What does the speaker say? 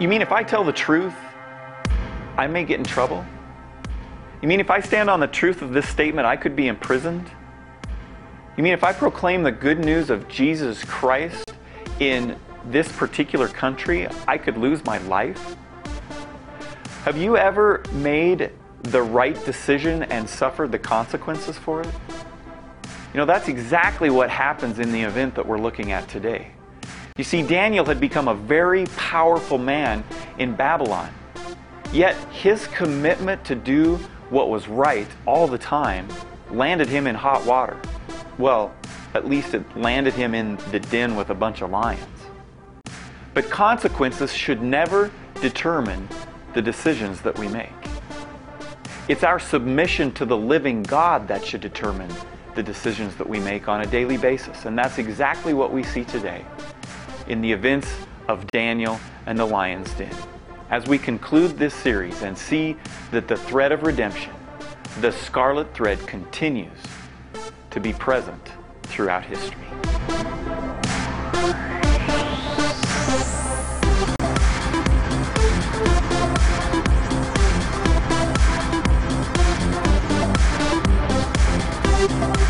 You mean if I tell the truth, I may get in trouble? You mean if I stand on the truth of this statement, I could be imprisoned? You mean if I proclaim the good news of Jesus Christ in this particular country, I could lose my life? Have you ever made the right decision and suffered the consequences for it? You know, that's exactly what happens in the event that we're looking at today. You see, Daniel had become a very powerful man in Babylon. Yet his commitment to do what was right all the time landed him in hot water. Well, at least it landed him in the den with a bunch of lions. But consequences should never determine the decisions that we make. It's our submission to the living God that should determine the decisions that we make on a daily basis. And that's exactly what we see today in the events of Daniel and the lion's den. As we conclude this series and see that the thread of redemption, the scarlet thread, continues to be present throughout history. Thank you.